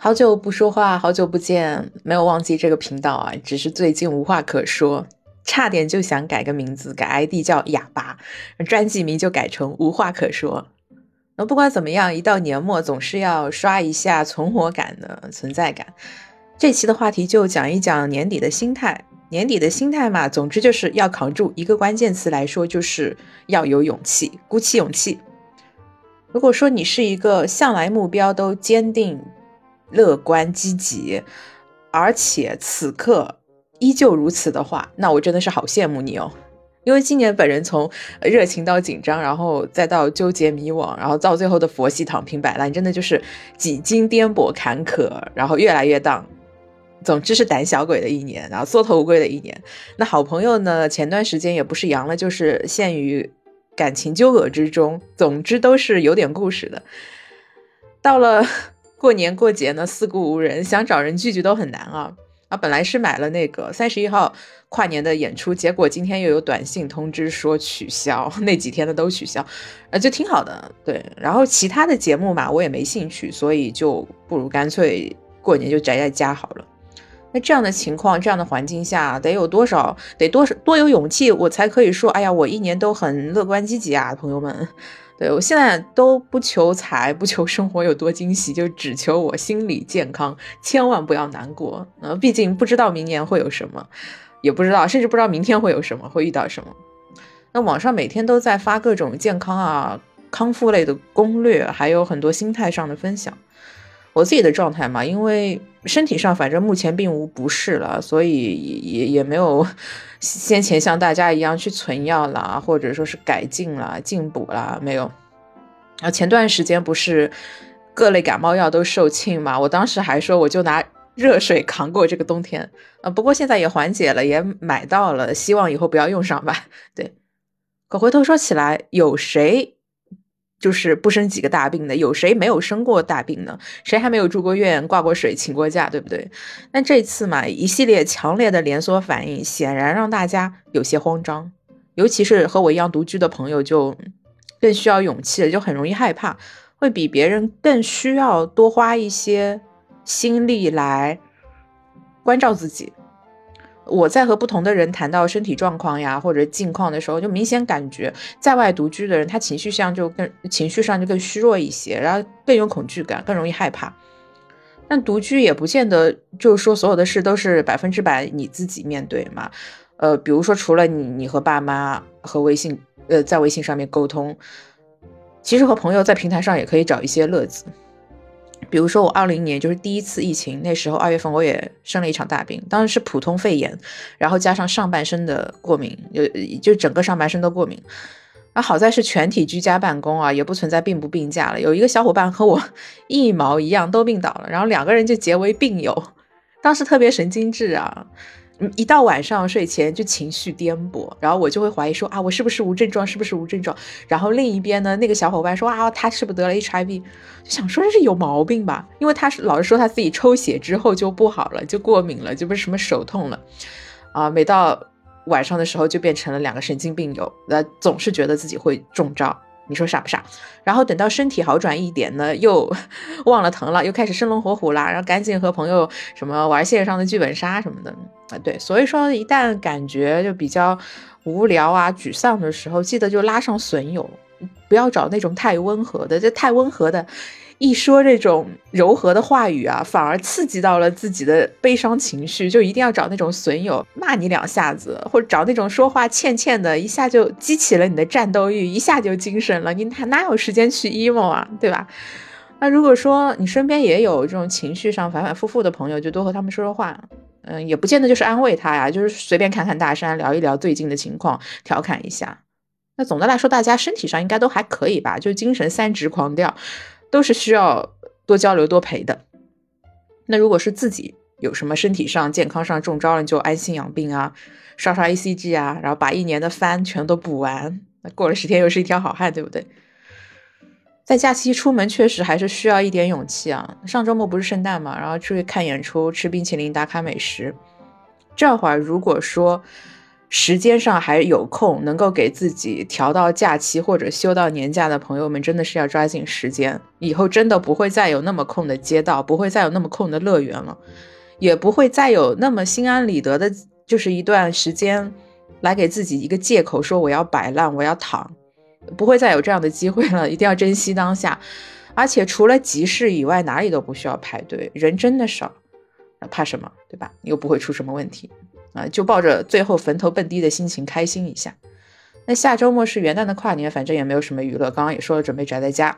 好久不说话，好久不见，没有忘记这个频道啊，只是最近无话可说，差点就想改个名字，改 ID 叫哑巴，专辑名就改成无话可说。那不管怎么样，一到年末总是要刷一下存活感的存在感。这期的话题就讲一讲年底的心态，年底的心态嘛，总之就是要扛住。一个关键词来说，就是要有勇气，鼓起勇气。如果说你是一个向来目标都坚定。乐观积极，而且此刻依旧如此的话，那我真的是好羡慕你哦。因为今年本人从热情到紧张，然后再到纠结迷惘，然后到最后的佛系躺平摆烂，真的就是几经颠簸坎坷，然后越来越荡。总之是胆小鬼的一年，然后缩头乌龟的一年。那好朋友呢？前段时间也不是阳了，就是陷于感情纠葛之中。总之都是有点故事的。到了。过年过节呢，四顾无人，想找人聚聚都很难啊！啊，本来是买了那个三十一号跨年的演出，结果今天又有短信通知说取消，那几天的都取消，呃，就挺好的。对，然后其他的节目嘛，我也没兴趣，所以就不如干脆过年就宅在家好了。那这样的情况，这样的环境下，得有多少，得多少多有勇气，我才可以说，哎呀，我一年都很乐观积极啊，朋友们。对我现在都不求财，不求生活有多惊喜，就只求我心理健康，千万不要难过。呃，毕竟不知道明年会有什么，也不知道，甚至不知道明天会有什么，会遇到什么。那网上每天都在发各种健康啊、康复类的攻略，还有很多心态上的分享。我自己的状态嘛，因为身体上反正目前并无不适了，所以也也没有先前像大家一样去存药啦，或者说是改进啦、进补啦，没有。啊，前段时间不是各类感冒药都售罄嘛，我当时还说我就拿热水扛过这个冬天啊，不过现在也缓解了，也买到了，希望以后不要用上吧。对，可回头说起来，有谁？就是不生几个大病的，有谁没有生过大病呢？谁还没有住过院、挂过水、请过假，对不对？那这次嘛，一系列强烈的连锁反应，显然让大家有些慌张，尤其是和我一样独居的朋友，就更需要勇气了，就很容易害怕，会比别人更需要多花一些心力来关照自己。我在和不同的人谈到身体状况呀或者近况的时候，就明显感觉在外独居的人，他情绪上就更情绪上就更虚弱一些，然后更有恐惧感，更容易害怕。但独居也不见得就是说所有的事都是百分之百你自己面对嘛。呃，比如说除了你，你和爸妈和微信，呃，在微信上面沟通，其实和朋友在平台上也可以找一些乐子。比如说我二零年就是第一次疫情，那时候二月份我也生了一场大病，当时是普通肺炎，然后加上上半身的过敏，就就整个上半身都过敏。啊，好在是全体居家办公啊，也不存在病不病假了。有一个小伙伴和我 一毛一样都病倒了，然后两个人就结为病友，当时特别神经质啊。一到晚上睡前就情绪颠簸，然后我就会怀疑说啊，我是不是无症状？是不是无症状？然后另一边呢，那个小伙伴说啊，他是不是得了 HIV？就想说这是有毛病吧，因为他是老是说他自己抽血之后就不好了，就过敏了，就不是什么手痛了，啊，每到晚上的时候就变成了两个神经病友，那总是觉得自己会中招。你说傻不傻？然后等到身体好转一点呢，又 忘了疼了，又开始生龙活虎啦，然后赶紧和朋友什么玩线上的剧本杀什么的啊。对，所以说一旦感觉就比较无聊啊、沮丧的时候，记得就拉上损友，不要找那种太温和的，这太温和的。一说这种柔和的话语啊，反而刺激到了自己的悲伤情绪，就一定要找那种损友骂你两下子，或者找那种说话欠欠的，一下就激起了你的战斗欲，一下就精神了。你哪有时间去 emo 啊，对吧？那如果说你身边也有这种情绪上反反复复的朋友，就多和他们说说话，嗯，也不见得就是安慰他呀，就是随便侃侃大山，聊一聊最近的情况，调侃一下。那总的来说，大家身体上应该都还可以吧？就精神三值狂掉。都是需要多交流多陪的。那如果是自己有什么身体上健康上中招了，就安心养病啊，刷刷 ACG 啊，然后把一年的番全都补完。那过了十天又是一条好汉，对不对？在假期出门确实还是需要一点勇气啊。上周末不是圣诞嘛，然后出去看演出、吃冰淇淋、打卡美食。这会儿如果说时间上还有空，能够给自己调到假期或者休到年假的朋友们，真的是要抓紧时间。以后真的不会再有那么空的街道，不会再有那么空的乐园了，也不会再有那么心安理得的，就是一段时间来给自己一个借口说我要摆烂，我要躺，不会再有这样的机会了。一定要珍惜当下。而且除了集市以外，哪里都不需要排队，人真的少，怕什么，对吧？又不会出什么问题。啊，就抱着最后坟头蹦迪的心情开心一下。那下周末是元旦的跨年，反正也没有什么娱乐。刚刚也说了，准备宅在家，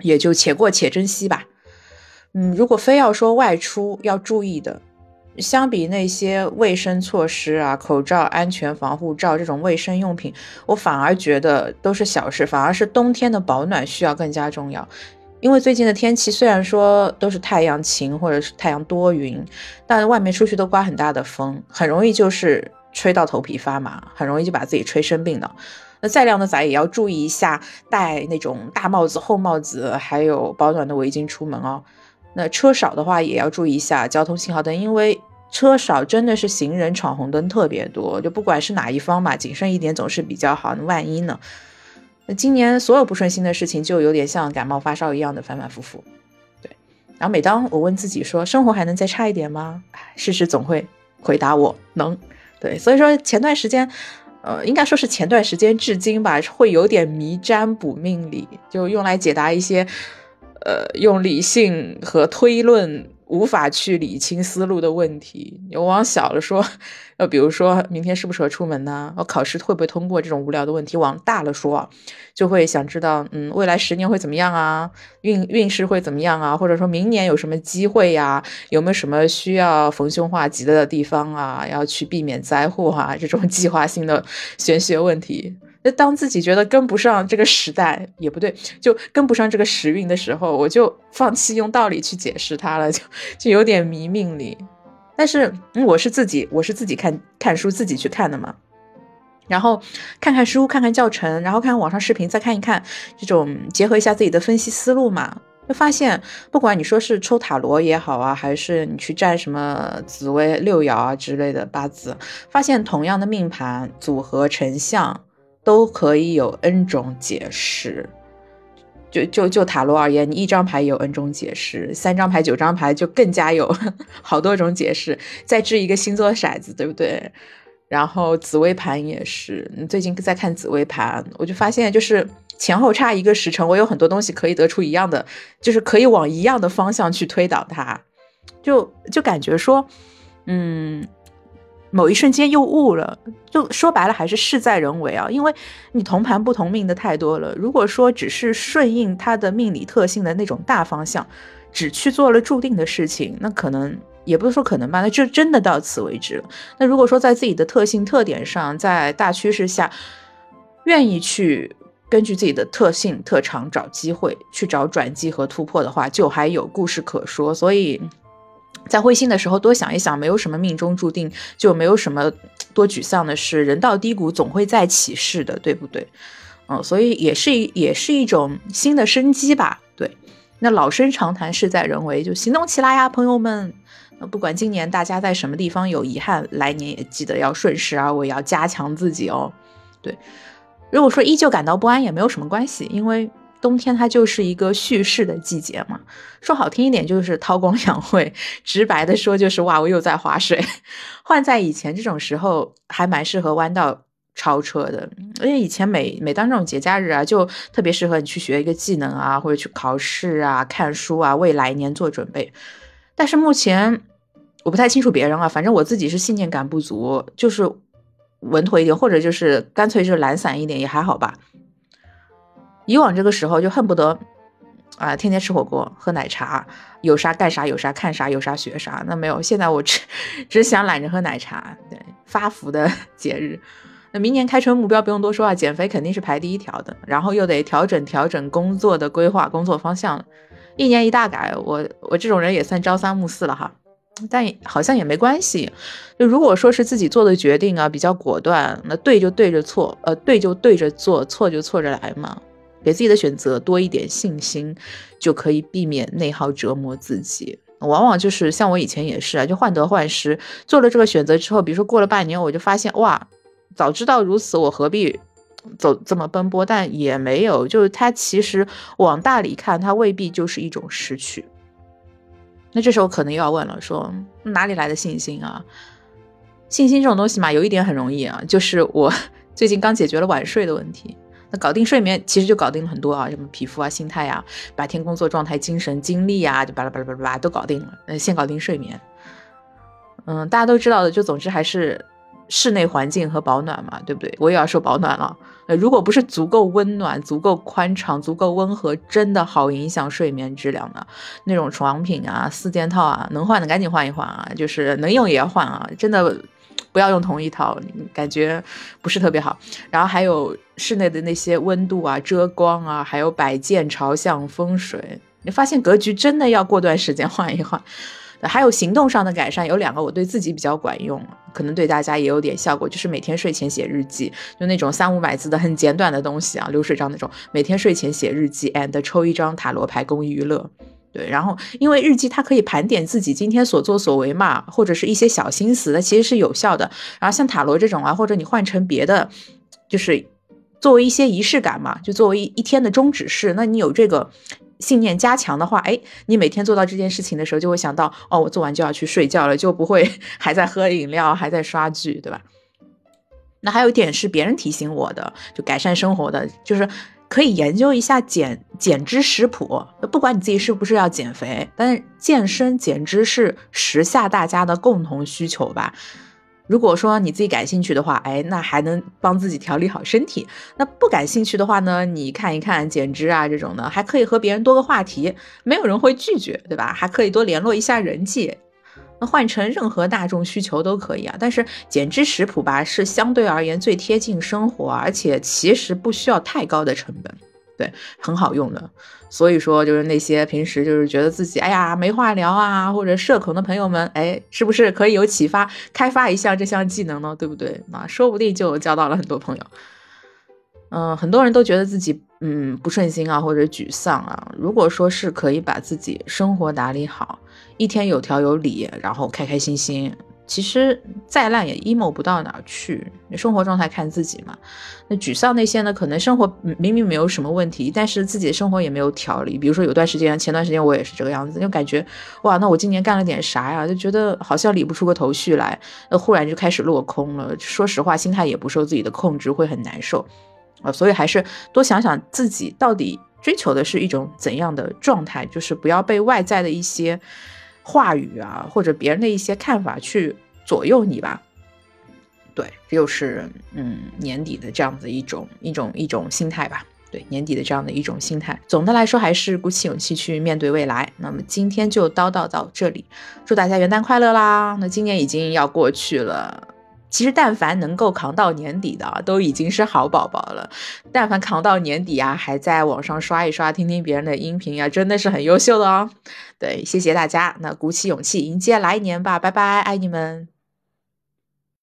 也就且过且珍惜吧。嗯，如果非要说外出要注意的，相比那些卫生措施啊，口罩、安全防护罩这种卫生用品，我反而觉得都是小事，反而是冬天的保暖需要更加重要。因为最近的天气虽然说都是太阳晴或者是太阳多云，但外面出去都刮很大的风，很容易就是吹到头皮发麻，很容易就把自己吹生病了。那再靓的仔也要注意一下，戴那种大帽子、厚帽子，还有保暖的围巾出门哦。那车少的话也要注意一下交通信号灯，因为车少真的是行人闯红灯特别多，就不管是哪一方嘛，谨慎一点总是比较好。万一呢？那今年所有不顺心的事情，就有点像感冒发烧一样的反反复复，对。然后每当我问自己说，生活还能再差一点吗？事实总会回答我能。对，所以说前段时间，呃，应该说是前段时间至今吧，会有点迷占卜命理，就用来解答一些，呃，用理性和推论。无法去理清思路的问题，我往小了说，呃，比如说明天适不适合出门呢？我考试会不会通过这种无聊的问题？往大了说，就会想知道，嗯，未来十年会怎么样啊？运运势会怎么样啊？或者说明年有什么机会呀？有没有什么需要逢凶化吉的地方啊？要去避免灾祸啊？这种计划性的玄学问题。那当自己觉得跟不上这个时代也不对，就跟不上这个时运的时候，我就放弃用道理去解释它了，就就有点迷命理。但是我是自己，我是自己看看书自己去看的嘛，然后看看书，看看教程，然后看网上视频，再看一看这种结合一下自己的分析思路嘛，就发现不管你说是抽塔罗也好啊，还是你去占什么紫薇六爻啊之类的八字，发现同样的命盘组合成像。都可以有 n 种解释，就就就塔罗而言，你一张牌有 n 种解释，三张牌、九张牌就更加有 好多种解释。再掷一个星座骰子，对不对？然后紫微盘也是，你最近在看紫微盘，我就发现就是前后差一个时辰，我有很多东西可以得出一样的，就是可以往一样的方向去推导它，就就感觉说，嗯。某一瞬间又悟了，就说白了还是事在人为啊，因为你同盘不同命的太多了。如果说只是顺应他的命理特性的那种大方向，只去做了注定的事情，那可能也不是说可能吧，那就真的到此为止了。那如果说在自己的特性特点上，在大趋势下，愿意去根据自己的特性特长找机会，去找转机和突破的话，就还有故事可说。所以。在灰心的时候多想一想，没有什么命中注定，就没有什么多沮丧的事。人到低谷总会再起势的，对不对？嗯，所以也是也是一种新的生机吧。对，那老生常谈，事在人为，就行动起来呀，朋友们。那不管今年大家在什么地方有遗憾，来年也记得要顺势而为，要加强自己哦。对，如果说依旧感到不安，也没有什么关系，因为。冬天它就是一个蓄势的季节嘛，说好听一点就是韬光养晦，直白的说就是哇我又在划水。换在以前这种时候还蛮适合弯道超车的，因为以前每每当这种节假日啊，就特别适合你去学一个技能啊，或者去考试啊、看书啊，为来年做准备。但是目前我不太清楚别人啊，反正我自己是信念感不足，就是稳妥一点，或者就是干脆就懒散一点也还好吧。以往这个时候就恨不得，啊，天天吃火锅、喝奶茶，有啥干啥，有啥看啥，有啥学啥。那没有，现在我只只想懒着喝奶茶。对，发福的 节日。那明年开春目标不用多说啊，减肥肯定是排第一条的。然后又得调整调整工作的规划、工作方向了。一年一大改，我我这种人也算朝三暮四了哈。但好像也没关系。就如果说是自己做的决定啊比较果断，那对就对着错，呃，对就对着做，错就错着来嘛。给自己的选择多一点信心，就可以避免内耗折磨自己。往往就是像我以前也是啊，就患得患失，做了这个选择之后，比如说过了半年，我就发现哇，早知道如此，我何必走这么奔波？但也没有，就是它其实往大里看，它未必就是一种失去。那这时候可能又要问了，说哪里来的信心啊？信心这种东西嘛，有一点很容易啊，就是我 最近刚解决了晚睡的问题。那搞定睡眠，其实就搞定了很多啊，什么皮肤啊、心态啊、白天工作状态、精神精力啊，就巴拉巴拉巴拉巴拉都搞定了。嗯，先搞定睡眠。嗯，大家都知道的，就总之还是室内环境和保暖嘛，对不对？我也要说保暖了。呃，如果不是足够温暖、足够宽敞、足够温和，真的好影响睡眠质量的。那种床品啊、四件套啊，能换的赶紧换一换啊，就是能用也要换啊，真的。不要用同一套，感觉不是特别好。然后还有室内的那些温度啊、遮光啊，还有摆件、朝向、风水，你发现格局真的要过段时间换一换。还有行动上的改善，有两个我对自己比较管用，可能对大家也有点效果，就是每天睡前写日记，就那种三五百字的很简短的东西啊，流水账那种，每天睡前写日记，and 抽一张塔罗牌公益娱乐。对，然后因为日记它可以盘点自己今天所作所为嘛，或者是一些小心思，它其实是有效的。然后像塔罗这种啊，或者你换成别的，就是作为一些仪式感嘛，就作为一天的终止式。那你有这个信念加强的话，哎，你每天做到这件事情的时候，就会想到哦，我做完就要去睡觉了，就不会 还在喝饮料，还在刷剧，对吧？那还有一点是别人提醒我的，就改善生活的，就是。可以研究一下减减脂食谱，不管你自己是不是要减肥，但是健身减脂是时下大家的共同需求吧。如果说你自己感兴趣的话，哎，那还能帮自己调理好身体。那不感兴趣的话呢，你看一看减脂啊这种的，还可以和别人多个话题，没有人会拒绝，对吧？还可以多联络一下人际。那换成任何大众需求都可以啊，但是减脂食谱吧是相对而言最贴近生活，而且其实不需要太高的成本，对，很好用的。所以说，就是那些平时就是觉得自己哎呀没话聊啊，或者社恐的朋友们，哎，是不是可以有启发，开发一下这项技能呢？对不对？啊说不定就交到了很多朋友。嗯，很多人都觉得自己嗯不顺心啊，或者沮丧啊。如果说是可以把自己生活打理好，一天有条有理，然后开开心心，其实再烂也 emo 不到哪儿去。生活状态看自己嘛。那沮丧那些呢，可能生活明明没有什么问题，但是自己的生活也没有条理。比如说有段时间，前段时间我也是这个样子，就感觉哇，那我今年干了点啥呀？就觉得好像理不出个头绪来，那忽然就开始落空了。说实话，心态也不受自己的控制，会很难受。啊，所以还是多想想自己到底追求的是一种怎样的状态，就是不要被外在的一些话语啊，或者别人的一些看法去左右你吧。对，这就是嗯年底的这样子一种一种一种心态吧。对，年底的这样的一种心态，总的来说还是鼓起勇气去面对未来。那么今天就叨叨到这里，祝大家元旦快乐啦！那今年已经要过去了。其实，但凡能够扛到年底的，都已经是好宝宝了。但凡扛到年底啊，还在网上刷一刷，听听别人的音频呀，真的是很优秀的哦。对，谢谢大家，那鼓起勇气迎接来年吧，拜拜，爱你们。